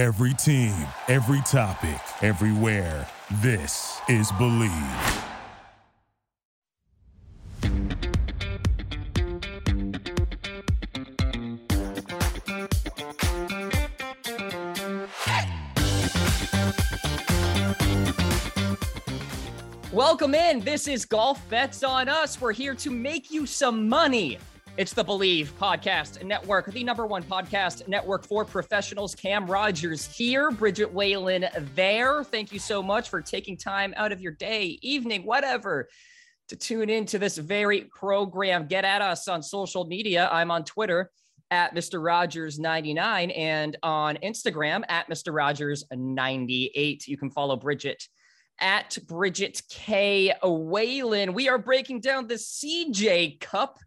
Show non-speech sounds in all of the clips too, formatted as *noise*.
Every team, every topic, everywhere. This is Bleav. Welcome in. This is Golf Bets on Us. We're here to make you some money. It's the Bleav Podcast Network, the number one podcast network for professionals. Cam Rogers here, Bridget Whalen there. Thank you so much for taking time out of your day, evening, whatever, to tune into this very program. Get at us on social media. I'm on Twitter at Mr. Rogers99 and on Instagram at Mr. Rogers98. You can follow Bridget at Bridget K. Whalen. We are breaking down the CJ Cup.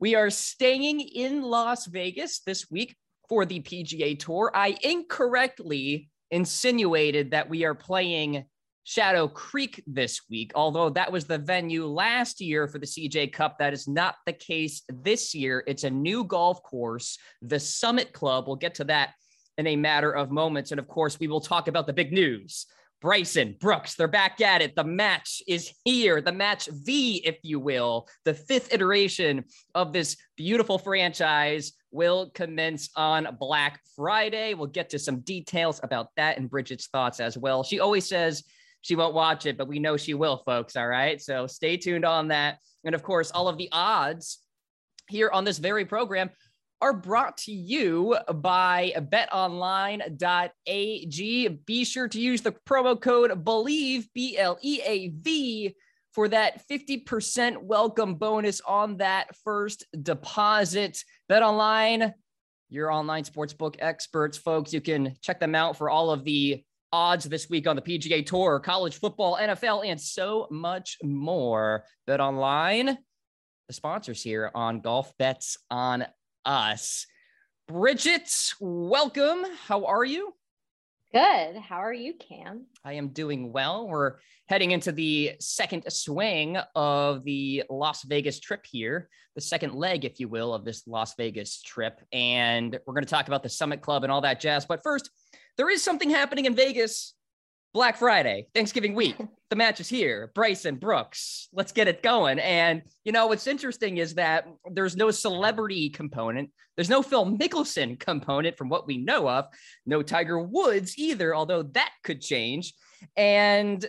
We are staying in Las Vegas this week for the PGA Tour. I incorrectly insinuated that we are playing Shadow Creek this week, although that was the venue last year for the CJ Cup. That is not the case this year. It's a new golf course, the Summit Club. We'll get to that in a matter of moments. And of course, we will talk about the big news Bryson Brooks, they're back at it. The match is here, the match V, if you will. The fifth iteration of this beautiful franchise will commence on Black Friday. We'll get to some details about that and Bridget's thoughts as well. She always says she won't watch it, but we know she will, folks. All right. So stay tuned on that. And of course, all of the odds here on this very program are brought to you by betonline.ag. Be sure to use the promo code BLEAV, B L E A V, for that 50% welcome bonus on that first deposit. BetOnline, your online sportsbook experts, folks. You can check them out for all of the odds this week on the PGA Tour, college football, NFL, and so much more. BetOnline, the sponsors here on Golf Bets on us. Bridget, welcome. How are you? Good. How are you, Cam? I am doing well. We're heading into the second swing of the Las Vegas trip here, the second leg, if you will, of this Las Vegas trip. And we're going to talk about the Summit Club and all that jazz. But first, there is something happening in Vegas Black Friday, Thanksgiving week. The match is here. Bryson Brooks. Let's get it going. And you know what's interesting is that there's no celebrity component. There's no Phil Mickelson component from what we know of. No Tiger Woods either, although that could change. And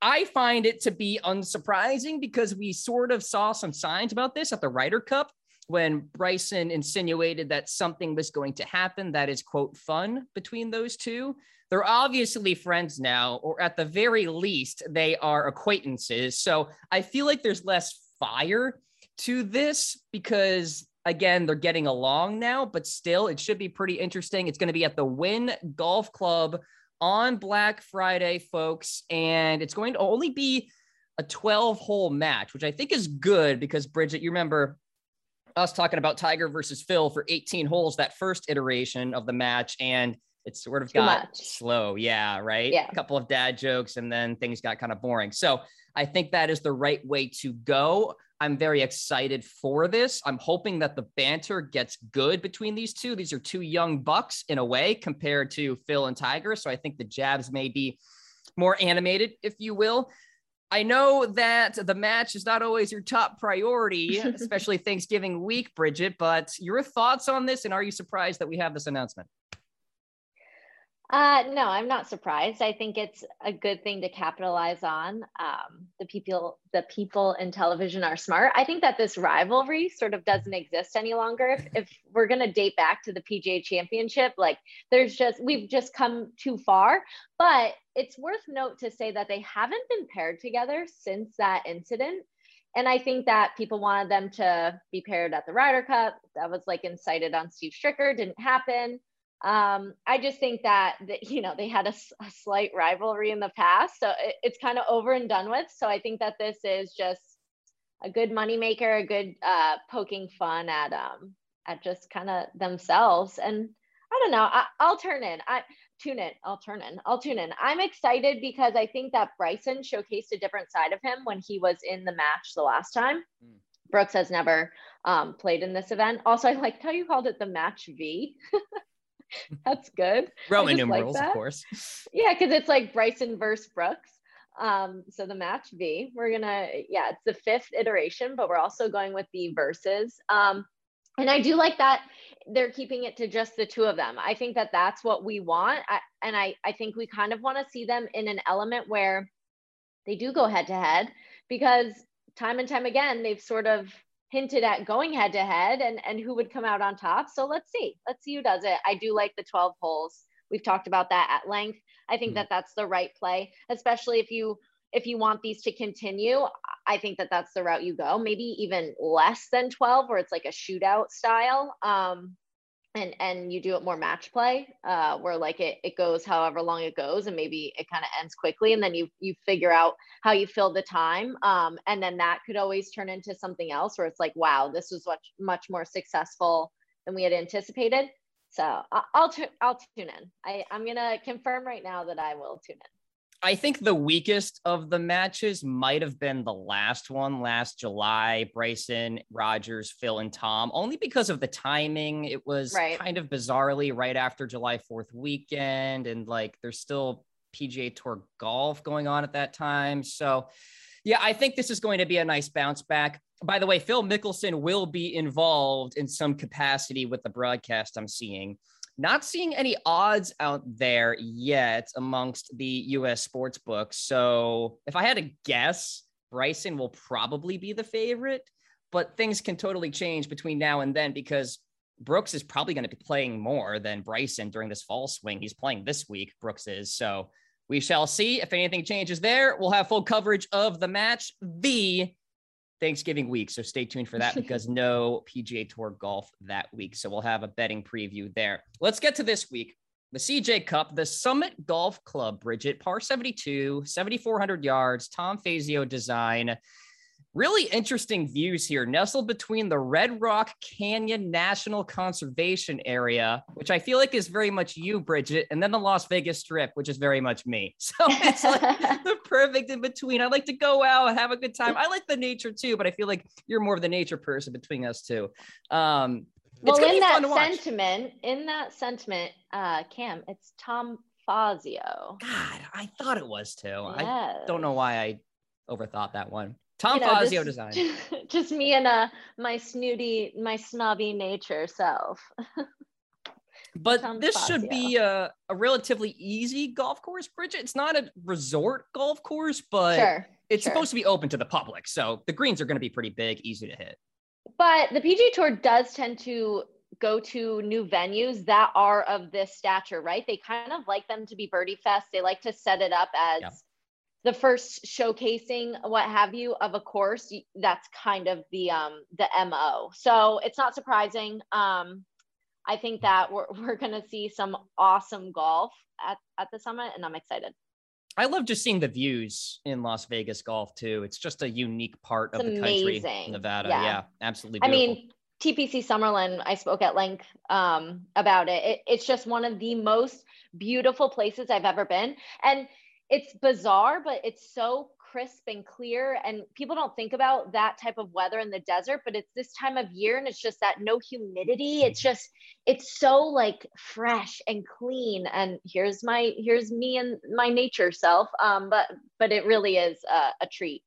I find it to be unsurprising because we sort of saw some signs about this at the Ryder Cup when Bryson insinuated that something was going to happen that is, quote, fun between those two. They're obviously friends now, or at the very least, they are acquaintances. So I feel like there's less fire to this because again, they're getting along now, but still, it should be pretty interesting. It's going to be at the Wynn Golf Club on Black Friday, folks, and it's going to only be a 12 hole match, which I think is good because Bridget, you remember us talking about Tiger versus Phil for 18 holes, that first iteration of the match, and it sort of Too got much. slow. Yeah, right. Yeah. A couple of dad jokes, and then things got kind of boring. So I think that is the right way to go. I'm very excited for this. I'm hoping that the banter gets good between these two. These are two young bucks in a way compared to Phil and Tiger. So I think the jabs may be more animated, if you will. I know that the match is not always your top priority, especially *laughs* Thanksgiving week, Bridget, but your thoughts on this and are you surprised that we have this announcement? Uh, no, I'm not surprised. I think it's a good thing to capitalize on. Um, the people, the people in television are smart. I think that this rivalry sort of doesn't exist any longer. If, if we're going to date back to the PGA Championship, like there's just we've just come too far. But it's worth note to say that they haven't been paired together since that incident. And I think that people wanted them to be paired at the Ryder Cup. That was like incited on Steve Stricker, didn't happen um, I just think that, that you know they had a, a slight rivalry in the past, so it, it's kind of over and done with. So I think that this is just a good moneymaker, a good uh, poking fun at um at just kind of themselves. And I don't know, I, I'll turn in. I tune in. I'll turn in. I'll tune in. I'm excited because I think that Bryson showcased a different side of him when he was in the match the last time. Mm. Brooks has never um, played in this event. Also, I liked how you called it the match V. *laughs* *laughs* That's good. Roman numerals, like of course. Yeah, because it's like Bryson versus Brooks. Um, so the match V, we're gonna, yeah, it's the fifth iteration, but we're also going with the verses. Um, and I do like that they're keeping it to just the two of them. I think that that's what we want. I, and I, I think we kind of want to see them in an element where they do go head to head because time and time again, they've sort of hinted at going head to head and, and who would come out on top. So let's see, let's see who does it. I do like the 12 holes. We've talked about that at length. I think mm-hmm. that that's the right play, especially if you if you want these to continue. I think that that's the route you go. Maybe even less than 12, where it's like a shootout style. Um, and and you do it more match play uh, where like it, it goes however long it goes and maybe it kind of ends quickly and then you you figure out how you fill the time um, and then that could always turn into something else where it's like wow this was much much more successful than we had anticipated. So i'll i'll, t- I'll tune in. I, i'm gonna confirm right now that i will tune in I think the weakest of the matches might have been the last one last July Bryson, Rodgers, Phil, and Tom, only because of the timing. It was right. kind of bizarrely right after July 4th weekend, and like there's still PGA Tour golf going on at that time. So, yeah, I think this is going to be a nice bounce back. By the way, Phil Mickelson will be involved in some capacity with the broadcast I'm seeing. Not seeing any odds out there yet amongst the US sports books. So if I had to guess, Bryson will probably be the favorite, but things can totally change between now and then because Brooks is probably going to be playing more than Bryson during this fall swing. He's playing this week, Brooks is. So we shall see if anything changes there. We'll have full coverage of the match. The Thanksgiving week. So stay tuned for that because *laughs* no PGA Tour golf that week. So we'll have a betting preview there. Let's get to this week. The CJ Cup, the Summit Golf Club, Bridget, par 72, 7,400 yards, Tom Fazio design. Really interesting views here, nestled between the Red Rock Canyon National Conservation Area, which I feel like is very much you, Bridget, and then the Las Vegas Strip, which is very much me. *laughs* So it's like *laughs* the perfect in between. I like to go out, have a good time. I like the nature too, but I feel like you're more of the nature person between us two. Um, well, in that sentiment, in that sentiment, uh, Cam, it's Tom Fazio. God, I thought it was too. Yes. I don't know why I overthought that one. Tom you know, Fazio just, design. *laughs* Just me and uh my snooty, my snobby nature self. *laughs* but Tom this Fazio. should be a, a relatively easy golf course, Bridget. It's not a resort golf course, but sure, it's sure. supposed to be open to the public. So the greens are going to be pretty big, easy to hit. But the PGA Tour does tend to go to new venues that are of this stature, right? They kind of like them to be birdie fest. They like to set it up as yeah the first showcasing what have you of a course that's kind of the um the mo so it's not surprising um i think that we're, *laughs* we're going to see some awesome golf at, at the summit and i'm excited I love just seeing the views in Las Vegas golf too. It's just a unique part it's of the amazing. country, Nevada. Yeah, yeah absolutely. Beautiful. I mean, TPC Summerlin, I spoke at length um, about it. it. It's just one of the most beautiful places I've ever been. And it's bizarre, but it's so crisp and clear. And people don't think about that type of weather in the desert, but it's this time of year and it's just that no humidity. It's just, it's so like fresh and clean. And here's my, here's me and my nature self. Um, but, but it really is a, a treat.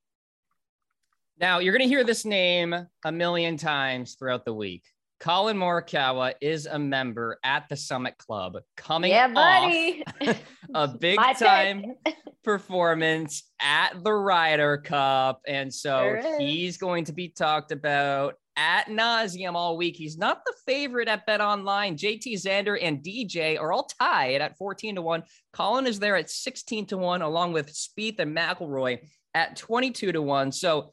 Now you're going to hear this name a million times throughout the week. Collin Morikawa is a member at the Summit Club coming yeah, buddy. off *laughs* a big time performance at the Ryder Cup. And so he's going to be talked about at nauseum all week. He's not the favorite at Bet Online. JT Xander and DJ are all tied at 14 to 1. Collin is there at 16 to 1, along with Spieth and McIlroy at 22 to 1. So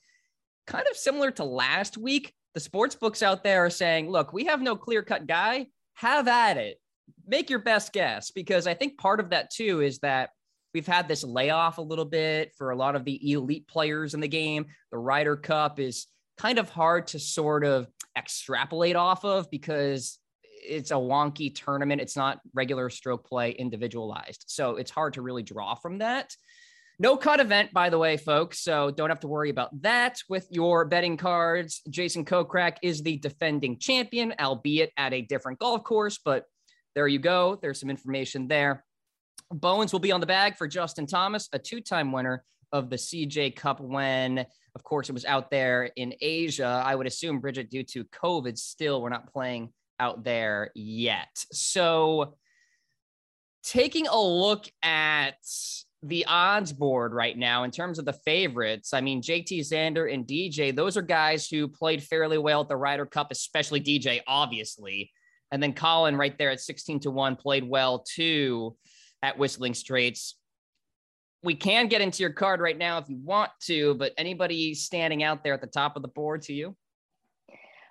kind of similar to last week the sports books out there are saying, look, we have no clear cut guy. Have at it. Make your best guess because I think part of that too is that we've had this layoff a little bit for a lot of the elite players in the game. The Ryder Cup is kind of hard to sort of extrapolate off of because it's a wonky tournament. It's not regular stroke play individualized. So it's hard to really draw from that. No cut event, by the way, folks. So don't have to worry about that with your betting cards. Jason Kokrak is the defending champion, albeit at a different golf course, but there you go. There's some information there. Bones will be on the bag for Justin Thomas, a two time winner of the CJ Cup when, of course, it was out there in Asia. I would assume, Bridget, due to COVID, still we're not playing out there yet. So, taking a look at the odds board right now in terms of the favorites. I mean, JT Xander and DJ, those are guys who played fairly well at the Ryder Cup, especially DJ, obviously. And then Collin right there at 16 to 1 played well too at Whistling Straits. We can get into your card right now if you want to, but anybody standing out there at the top of the board to you?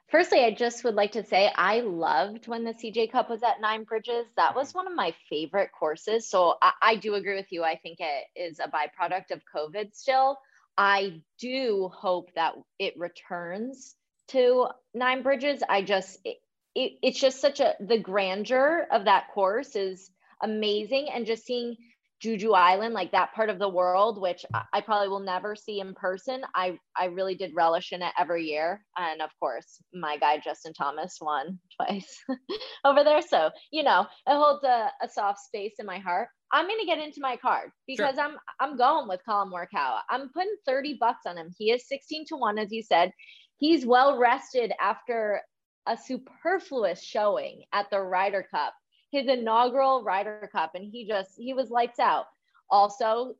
Firstly, I just would like to say I loved when the CJ Cup was at Nine Bridges. That mm-hmm. was one of my favorite courses. So I, I do agree with you. I think it is a byproduct of COVID still. I do hope that it returns to Nine Bridges. I just, it, it, it's just such a, the grandeur of that course is amazing. And just seeing Jeju Island, like that part of the world, which I probably will never see in person. I I really did relish in it every year, and of course, my guy Justin Thomas won *laughs* twice *laughs* over there. So you know, it holds a, a soft space in my heart. I'm gonna get into my card because sure. I'm I'm going with Collin Morikawa. I'm putting 30 bucks on him. He is 16 to one, as you said. He's well rested after a superfluous showing at the Ryder Cup his inaugural Ryder Cup, and he just he was lights out. Also,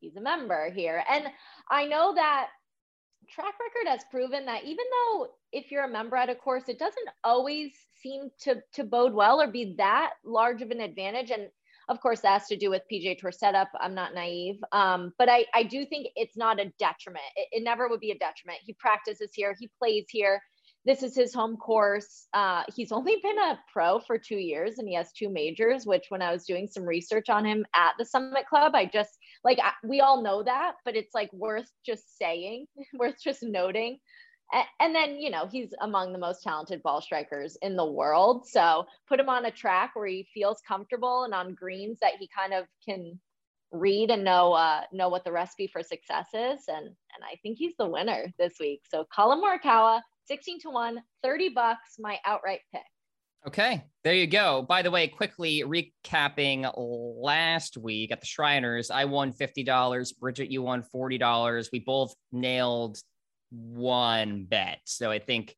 he's a member here, and I know that track record has proven that even though if you're a member at a course, it doesn't always seem to to bode well or be that large of an advantage. And of course, that has to do with PGA Tour setup. I'm not naive, um, but I I do think it's not a detriment. It, it never would be a detriment. He practices here, he plays here this is his home course. Uh, he's only been a pro for two years and he has two majors, which when I was doing some research on him at the Summit Club, I just like, I, we all know that, but it's like worth just saying, *laughs* worth just noting. And, then, you know, he's among the most talented ball strikers in the world. So put him on a track where he feels comfortable and on greens that he kind of can read and know uh, know what the recipe for success is. And and I think he's the winner this week. So Collin Morikawa, 16 to 1, 30 bucks, my outright pick. Okay, there you go. By the way, quickly recapping last week at the Shriners, I won $50. Bridget, you won $40. We both nailed one bet. So I think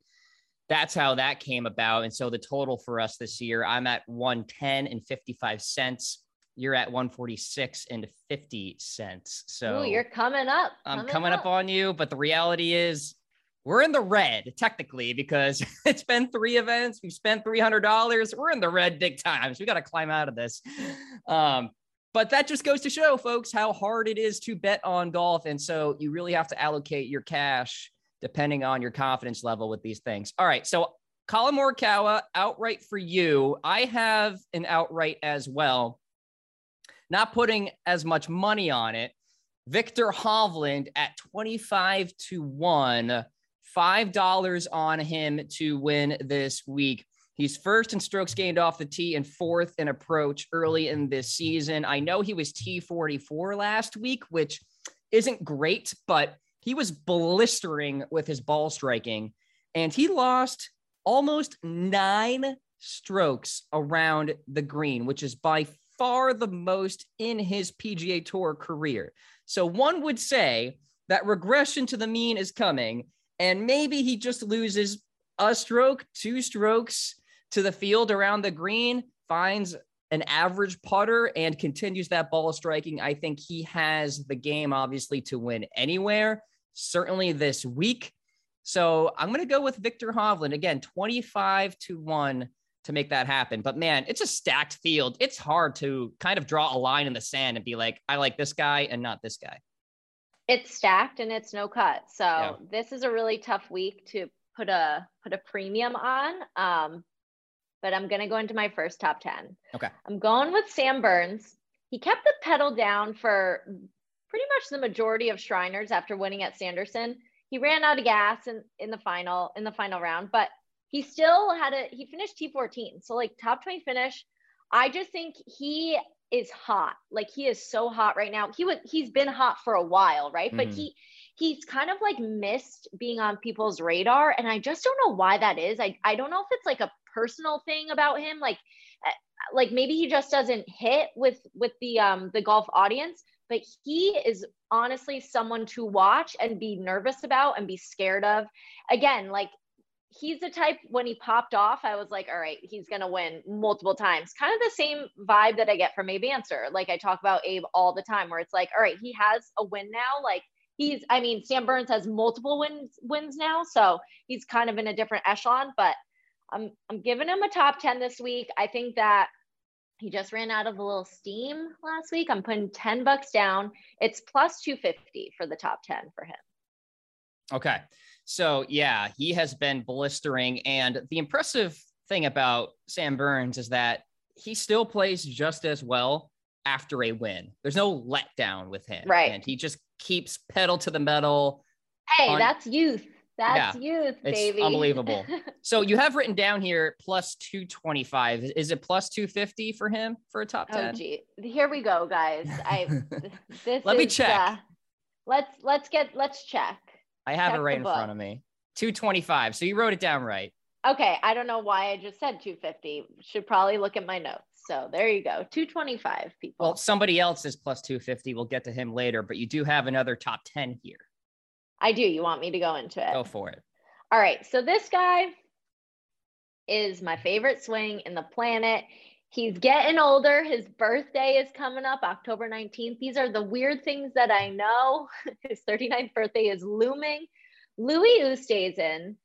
that's how that came about. And so the total for us this year, I'm at 110 and 55 cents. You're at 146 and 50 cents. So Ooh, you're coming up. I'm coming up. up on you, but the reality is we're in the red technically because *laughs* it's been three events. We've spent $300. We're in the red big times. We got to climb out of this. Um, but that just goes to show, folks, how hard it is to bet on golf. And so you really have to allocate your cash depending on your confidence level with these things. All right. So Collin Morikawa, outright for you. I have an outright as well. Not putting as much money on it. Victor Hovland at 25 to 1 $5 on him to win this week. He's first in strokes gained off the tee and fourth in approach early in this season. I know he was T44 last week, which isn't great, but he was blistering with his ball striking and he lost almost nine strokes around the green, which is by far the most in his PGA Tour career. So one would say that regression to the mean is coming and maybe he just loses a stroke, two strokes to the field around the green, finds an average putter and continues that ball striking. I think he has the game, obviously, to win anywhere, certainly this week. So I'm going to go with Victor Hovland again, 25 to 1 to make that happen. But man, it's a stacked field. It's hard to kind of draw a line in the sand and be like, I like this guy and not this guy it's stacked and it's no cut. So yeah. this is a really tough week to put a put a premium on. Um, but I'm gonna go into my first top 10. Okay. I'm going with Sam Burns. He kept the pedal down for pretty much the majority of Shriners after winning at Sanderson. He ran out of gas in, in the final in the final round, but he still had a he finished T14. So like top 20 finish. I just think he is hot. Like he is so hot right now. He would he's been hot for a while, right? Mm-hmm. But he he's kind of like missed being on people's radar and I just don't know why that is. I I don't know if it's like a personal thing about him like like maybe he just doesn't hit with with the um the golf audience, but he is honestly someone to watch and be nervous about and be scared of. Again, like he's the type when he popped off, I was like, all right, he's gonna win multiple times. Kind of the same vibe that I get from Abe Ancer. Like I talk about Abe all the time, where it's like, all right, he has a win now. Like he's, I mean, Sam Burns has multiple wins wins now, so he's kind of in a different echelon. But I'm I'm giving him a top 10 this week. I think that he just ran out of a little steam last week. I'm putting 10 bucks down. It's plus 250 for the top 10 for him. Okay. So, yeah, he has been blistering. And the impressive thing about Sam Burns is that he still plays just as well after a win. There's no letdown with him. Right. And he just keeps pedal to the metal. Hey, on- that's youth. That's yeah, youth, baby. It's unbelievable. *laughs* so you have written down here plus 225. Is it plus 250 for him for a top 10? Oh, gee. Here we go, guys. I *laughs* this Let is, me check. Uh, let's let's get let's check. I have check it right in front of me. 225. So you wrote it down right. Okay. I don't know why I just said 250. Should probably look at my notes. So there you go. 225 people. Well, somebody else is plus 250. We'll get to him later, but you do have another top 10 here. I do. You want me to go into it? Go for it. All right. So this guy is my favorite swing in the planet. He's getting older. His birthday is coming up October 19th. These are the weird things that I know. *laughs* His 39th birthday is looming. Louis Oosthuizen,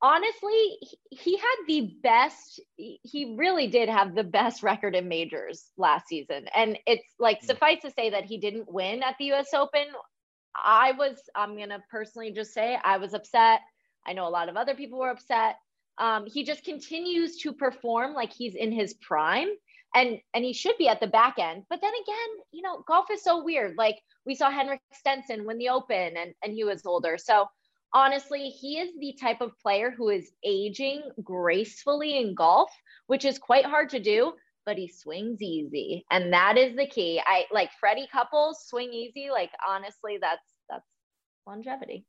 honestly, he had the best, he really did have the best record in majors last season. And it's like, hmm. suffice to say that he didn't win at the US Open. I was, I'm going to personally just say, I was upset. I know a lot of other people were upset. Um, he just continues to perform like he's in his prime and and he should be at the back end but then again you know golf is so weird like we saw henrik stenson win the open and and he was older so honestly he is the type of player who is aging gracefully in golf which is quite hard to do but he swings easy. And that is the key. I like Freddie Couples swing easy. Like honestly, that's that's longevity.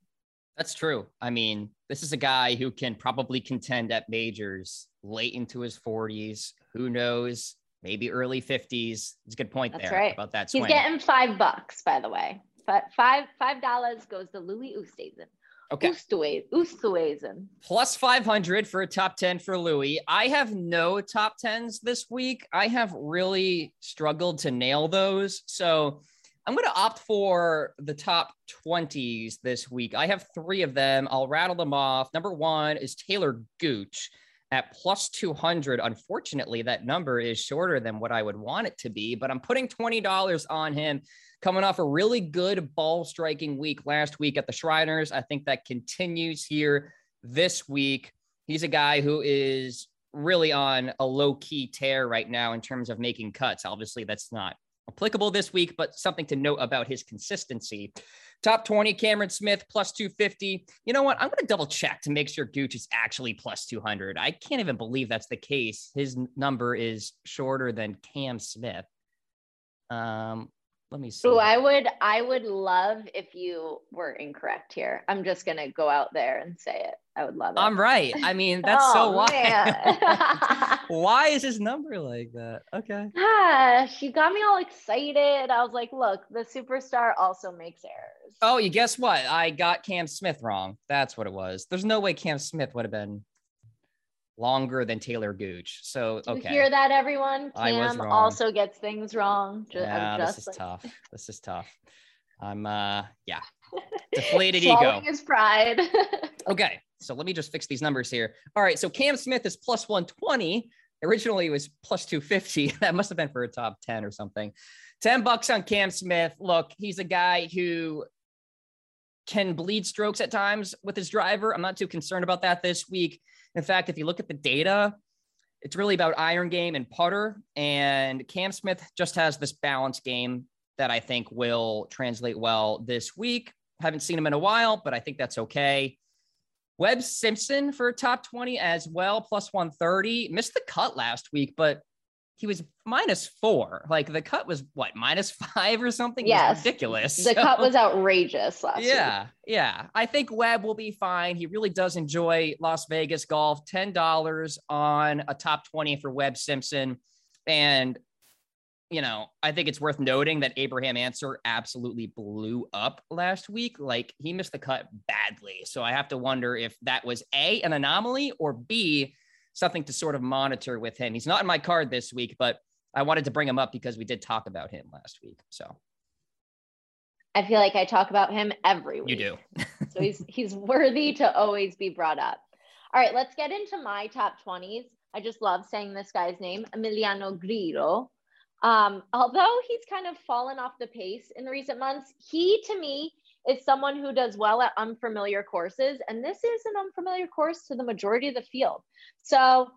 That's true. I mean, this is a guy who can probably contend at majors late into his 40s. Who knows? Maybe early 50s. It's a good point That's there right. about that. Swing. He's getting five bucks, by the way. But five five dollars goes to Louis Oosthuizen. Okay. Oosthuizen. Plus 500 for a top 10 for Louis. I have no top 10s this week. I have really struggled to nail those. So I'm going to opt for the top 20s this week. I have three of them. I'll rattle them off. Number one is Taylor Gooch at plus 200. Unfortunately, that number is shorter than what I would want it to be, but I'm putting $20 on him coming off a really good ball striking week last week at the Shriners. I think that continues here this week. He's a guy who is really on a low key tear right now in terms of making cuts. Obviously, that's not applicable this week, but something to note about his consistency. Top 20, Cameron Smith plus 250. You know what? I'm going to double check to make sure Gooch is actually plus 200. I can't even believe that's the case. His number is shorter than Cam Smith. Um, let me see. Oh, I would I would love if you were incorrect here. I'm just gonna go out there and say it. I would love it. I'm right. I mean, that's *laughs* oh, so why. *laughs* why is his number like that? Okay. Ah, she got me all excited. I was like, look, the superstar also makes errors. Oh, you guess what? I got Cam Smith wrong. That's what it was. There's no way Cam Smith would have been longer than Taylor Gooch. So Do okay. You hear that, everyone? Cam also gets things wrong. Just, yeah, this is like... tough. *laughs* This is tough. I'm uh yeah. *laughs* Deflated ego. his pride. *laughs* okay. So let me just fix these numbers here. All right. So Cam Smith is plus 120. Originally it was plus 250. That must have been for a top 10 or something. 10 bucks on Cam Smith. Look, he's a guy who can bleed strokes at times with his driver. I'm not too concerned about that this week. In fact, if you look at the data, it's really about iron game and putter. And Cam Smith just has this balanced game that I think will translate well this week. Haven't seen him in a while, but I think that's okay. Webb Simpson for top 20 as well, plus 130. Missed the cut last week, but he was minus four. Like the cut was what minus *laughs* five or something. Yes, ridiculous. The so, cut was *laughs* outrageous last yeah, week. Yeah, I think Webb will be fine. He really does enjoy Las Vegas golf. Ten dollars on a top twenty for Webb Simpson. And you know, I think it's worth noting that Abraham Ancer absolutely blew up last week. Like he missed the cut badly. So I have to wonder if that was A, an anomaly, or B, something to sort of monitor with him. He's not in my card this week, but I wanted to bring him up because we did talk about him last week. So I feel like I talk about him every week. you do. *laughs* so he's he's worthy to always be brought up. All right, let's get into my top 20s. I just love saying this guy's name, Emiliano Grillo. Um, although he's kind of fallen off the pace in recent months, he to me is someone who does well at unfamiliar courses, and this is an unfamiliar course to the majority of the field. So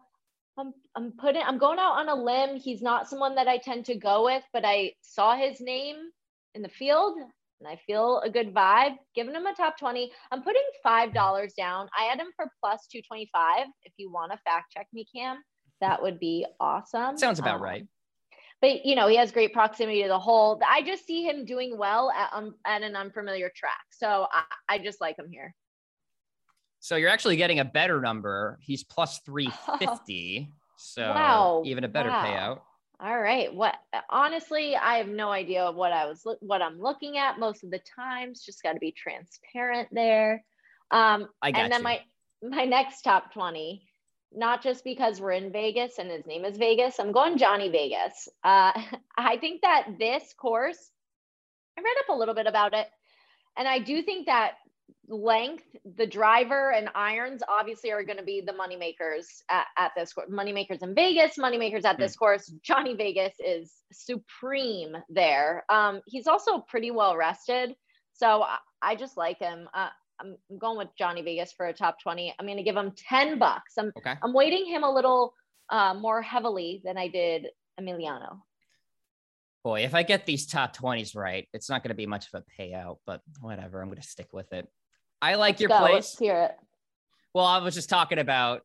I'm I'm putting I'm going out on a limb. He's not someone that I tend to go with, but I saw his name in the field and I feel a good vibe. Giving him a top 20. I'm putting five dollars down. I had him for plus 225. If you want to fact check me, Cam, that would be awesome. Sounds about Um, right. But you know he has great proximity to the hole. I just see him doing well at um, at an unfamiliar track, so I, I just like him here. So you're actually getting a better number. He's plus 350. *laughs* So Wow. even a better Wow. payout. All right, what honestly, I have no idea of what I was what I'm looking at most of the times. Just got to be transparent there. Um, I got and then you. my my next top 20 not just because we're in vegas and his name is vegas i'm going johnny vegas. Uh, *laughs* i think that this course i read up a little bit about it and i do think that length the driver and irons obviously are going to be the money makers at, at this course money makers in vegas money makers at this course. Johnny vegas is supreme there. Um, he's also pretty well rested so i, I just like him. Uh, I'm going with Johnny Vegas for a top 20. I'm going to give him 10 bucks. I'm, Okay. I'm weighting him a little uh, more heavily than I did Emiliano. Boy, if I get these top 20s right, it's not going to be much of a payout, but whatever. I'm going to stick with it. I like your Go, place. Let's hear it. Well, I was just talking about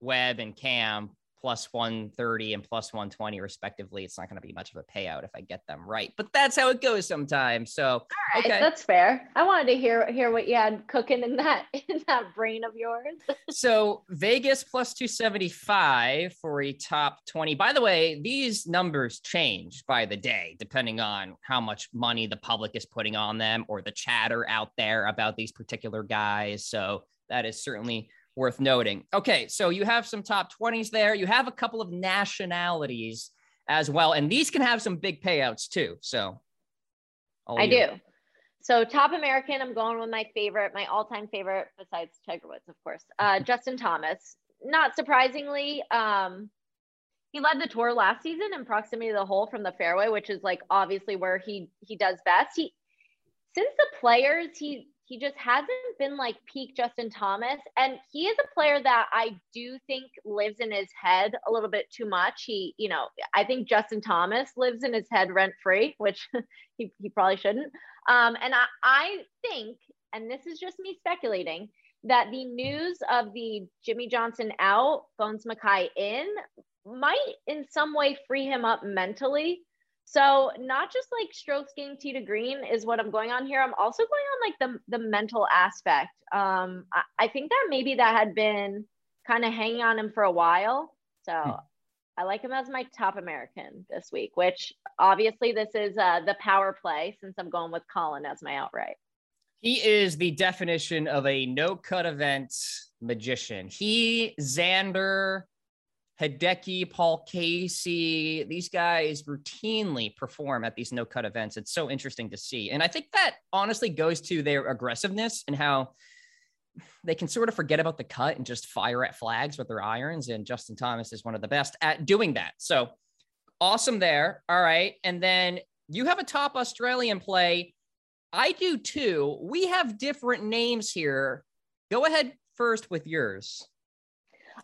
Webb and Cam plus 130 and plus 120 respectively. It's not going to be much of a payout if I get them right, but that's how it goes sometimes. So, All right, okay. that's fair. I wanted to hear hear what you had cooking in that *laughs* in that brain of yours. *laughs* so Vegas plus 275 for a top 20. By the way, these numbers change by the day depending on how much money the public is putting on them or the chatter out there about these particular guys. So that is certainly worth noting. Okay, so you have some top 20s there. You have a couple of nationalities as well, and these can have some big payouts too. So I you. do. So top American, I'm going with my favorite, my all-time favorite, besides Tiger Woods, of course, uh, *laughs* Justin Thomas. Not surprisingly, um, he led the tour last season in proximity to the hole from the fairway, which is like obviously where he he does best. He since the players, he he just hasn't been like peak Justin Thomas, and he is a player that I do think lives in his head a little bit too much. He, you know, I think Justin Thomas lives in his head rent free, which *laughs* he, he probably shouldn't. Um, and I, I think, and this is just me speculating, that the news of the Jimmy Johnson out, Bones Mackay in, might in some way free him up mentally. So not just like strokes gained tee to green is what I'm going on here. I'm also going on like the the mental aspect. Um, I, I think that maybe that had been kind of hanging on him for a while. So Hmm. I like him as my top American this week, which obviously this is uh, the power play since I'm going with Collin as my outright. He is the definition of a no cut event magician. He, Xander, Hideki, Paul Casey, these guys routinely perform at these no cut events. It's so interesting to see. And I think that honestly goes to their aggressiveness and how they can sort of forget about the cut and just fire at flags with their irons. And Justin Thomas is one of the best at doing that. So awesome there. All right. And then you have a top Australian play. I do too. We have different names here. Go ahead first with yours.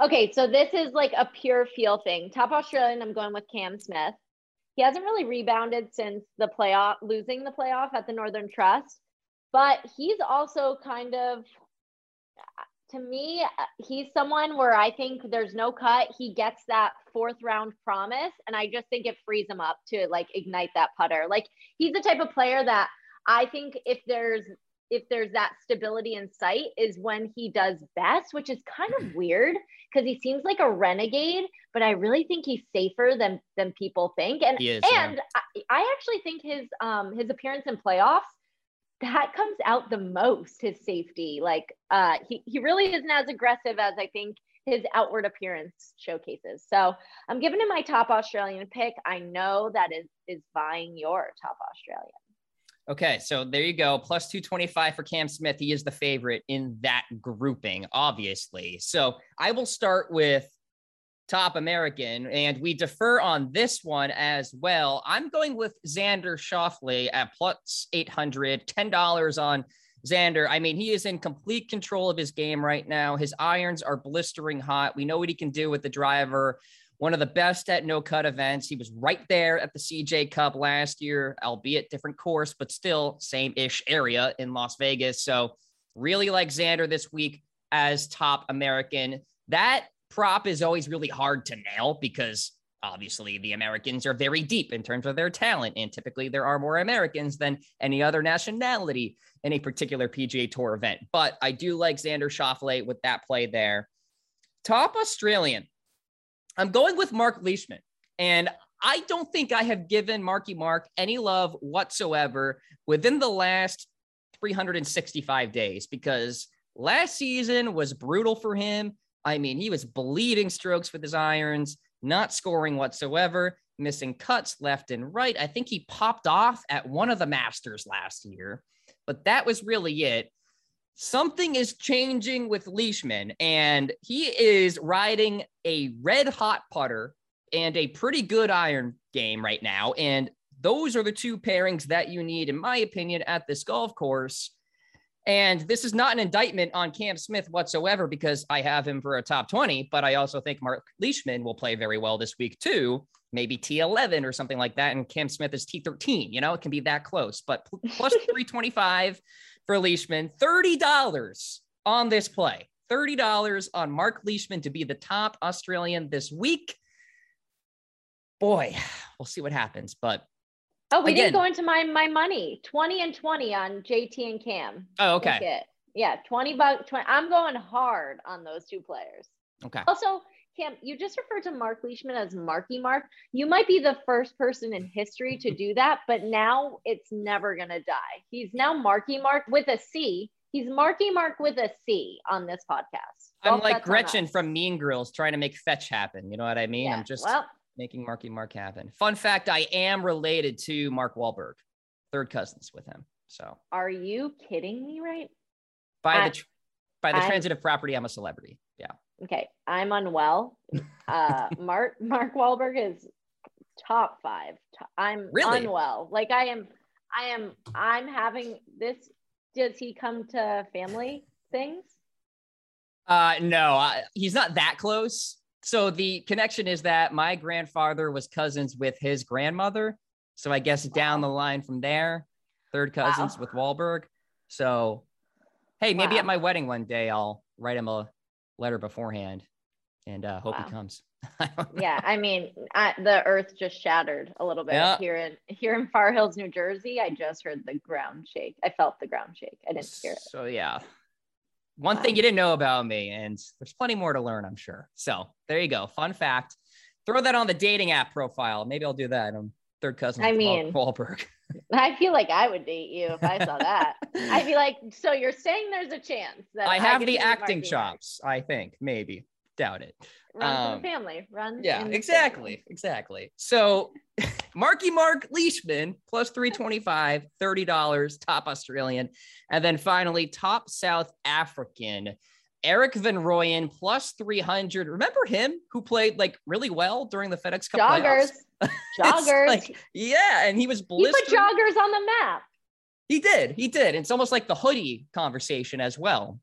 Okay, so this is like a pure feel thing. Top Australian, I'm going with Cam Smith. He hasn't really rebounded since the playoff, losing the playoff at the Northern Trust, but he's also kind of, to me, he's someone where I think there's no cut. He gets that fourth round promise, and I just think it frees him up to like ignite that putter. Like he's the type of player that I think if there's if there's that stability in sight is when he does best, which is kind of *clears throat* weird because he seems like a renegade, but I really think he's safer than than people think. And is, and yeah. I, I actually think his um his appearance in playoffs that comes out the most his safety. Like uh he he really isn't as aggressive as I think his outward appearance showcases. So I'm giving him my top Australian pick. I know that is is vying your top Australian. Okay, so there you go. Plus 225 for Cam Smith. He is the favorite in that grouping, obviously. So I will start with top American, and we defer on this one as well. I'm going with Xander Schauffele at plus 800, $10 on Xander. I mean, he is in complete control of his game right now. His irons are blistering hot. We know what he can do with the driver one of the best at no cut events. He was right there at the CJ Cup last year, albeit different course, but still same ish area in Las Vegas. So, really like Xander this week as top American. That prop is always really hard to nail because obviously the Americans are very deep in terms of their talent. And typically there are more Americans than any other nationality in a particular PGA Tour event. But I do like Xander Schauffele with that play there. Top Australian. I'm going with Mark Leishman. And I don't think I have given Marky Mark any love whatsoever within the last 365 days because last season was brutal for him. I mean, he was bleeding strokes with his irons, not scoring whatsoever, missing cuts left and right. I think he popped off at one of the Masters last year, but that was really it something is changing with Leishman, and he is riding a red hot putter and a pretty good iron game right now. And those are the two pairings that you need, in my opinion, at this golf course. And this is not an indictment on Cam Smith whatsoever because I have him for a top 20, but I also think Mark Leishman will play very well this week too. Maybe T11 or something like that. And Cam Smith is T13. You know, it can be that close, but plus 325 for Leishman, $30 on this play. $30 on Mark Leishman to be the top Australian this week. Boy, *sighs* we'll see what happens. But Oh, we Again- didn't go into my my money. 20 and 20 on JT and Cam. oh, okay. Yeah, 20 bucks. 20. I'm going hard on those two players. Okay. Also, Cam, you just referred to Mark Leishman as Marky Mark. You might be the first person in history to do that, but now it's never going to die. He's now Marky Mark with a C. He's Marky Mark with a C on this podcast. I'm Well, like Gretchen from Mean Girls trying to make fetch happen. You know what I mean? Yeah, I'm just well, making Marky Mark happen. Fun fact I am related to Mark Wahlberg, third cousins with him. So are you kidding me right? by I- the tr- by the I'm- transitive property, I'm a celebrity. Okay, I'm unwell. Uh, *laughs* Mark Mark Wahlberg is top five. I'm Really? unwell. Like I am, I am. I'm having this. Does he come to family things? Uh, no, I, he's not that close. So the connection is that my grandfather was cousins with his grandmother. So I guess down the line from there, third cousins Wow. with Wahlberg. So, hey, maybe Wow. at my wedding one day, I'll write him a letter beforehand and uh, hope Wow. he comes. *laughs* Yeah, I mean, I, the earth just shattered a little bit Yeah. here in here in Far Hills, New Jersey. I just heard the ground shake. I felt the ground shake. I didn't hear it. So yeah. One Wow. thing you didn't know about me, and there's plenty more to learn, I'm sure. So there you go. Fun fact. Throw that on the dating app profile. Maybe I'll do that. I'm third cousin. I mean- Wahlberg. *laughs* I feel like I would date you if I saw that. I'd be *laughs* like, so you're saying there's a chance that I have get the acting chops. I think maybe. Doubt it. Run Um, the family. Run. Yeah, exactly. Exactly. So *laughs* Marky Mark Leishman plus 325, $30, top Australian. And then finally, top South African, Erik Van Rooyen plus 300. Remember him who played like really well during the FedEx Cup Joggers. *laughs* playoffs? Joggers. like- yeah, and he was he put blistering. joggers on the map. He did. He did. It's almost like the hoodie conversation as well.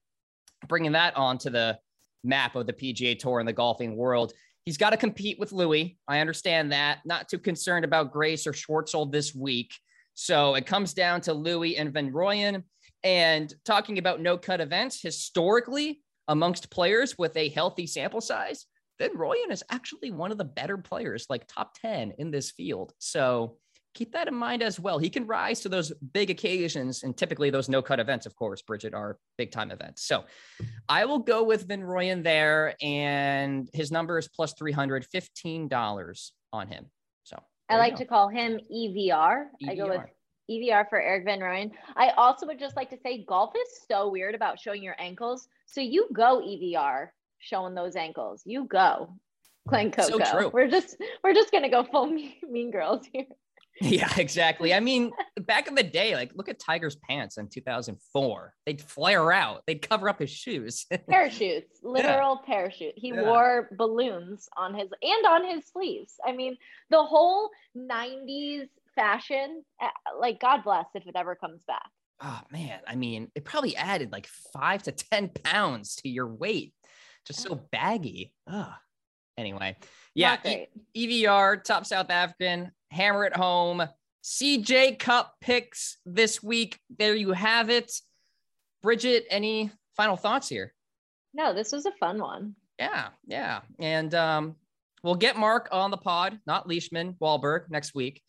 Bringing that onto the map of the PGA Tour and the golfing world. He's got to compete with Louis. I understand that. Not too concerned about Grace or Schwartzel this week. So it comes down to Louis and Van Rooyen. And talking about no cut events, historically, amongst players with a healthy sample size, Van Rooyen is actually one of the better players, like top 10 in this field. So keep that in mind as well. He can rise to those big occasions, and typically those no cut events, of course, Bridget, are big time events. So I will go with Van Rooyen there, and his number is plus $315 on him. So I like to call him EVR. EVR. I go with EVR for Erik Van Rooyen. I also would just like to say golf is so weird about showing your ankles. So you go EVR showing those ankles. You go. Glenn Coco. So true. We're just we're just gonna go full *laughs* mean, mean girls here. Yeah, exactly. I mean, back in the day, like look at Tiger's pants in 2004. They'd flare out. They'd cover up his shoes. *laughs* Parachutes, literal yeah. parachute. He yeah. wore balloons on his and on his sleeves. I mean, the whole 90s fashion, eh, like God bless if it ever comes back. Oh man, I mean, it probably added like five to 10 pounds to your weight. Just so baggy. Ugh. Anyway, yeah, e- EVR, top South African, hammer it home. CJ Cup picks this week. There you have it. Bridget, any final thoughts here? No, this was a fun one. Yeah, yeah. And um, we'll get Mark on the pod, not Leishman, Wahlberg next week.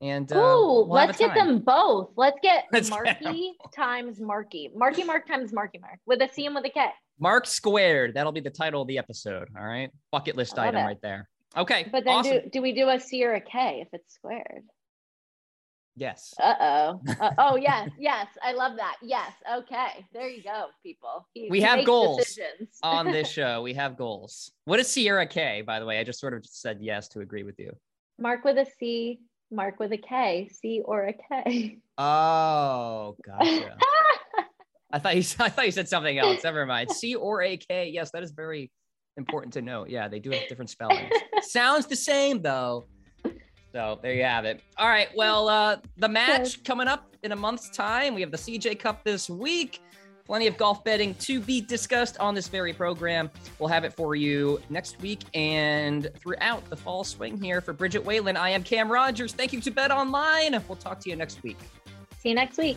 And uh, Ooh, we'll let's get them both. Let's get *laughs* let's Marky get times Marky. Marky Mark times Marky Mark with a C and with a K. Mark squared. That'll be the title of the episode. All right. Bucket list item it. right there. Okay. But then awesome. do, do we do a C or a K if it's squared? Yes. Uh-oh. Uh, *laughs* oh, yes. Yes. I love that. Yes. Okay. There you go, people. He, we have goals *laughs* on this show. We have goals. What is Sierra K, by the way? I just sort of said yes to agree with you. Mark with a C, Mark with a K, C or a K. Oh, gotcha. *laughs* I thought you I thought you said something else. Never mind. C or a K. Yes, that is very important to know. Yeah, they do have different spellings. Sounds the same though. So there you have it. All right. Well, uh, the match coming up in a month's time. We have the CJ Cup this week. Plenty of golf betting to be discussed on this very program. We'll have it for you next week and throughout the fall swing here for Bridget Whalen. I am Cam Rodgers. Thank you to Bet Online. We'll talk to you next week. See you next week.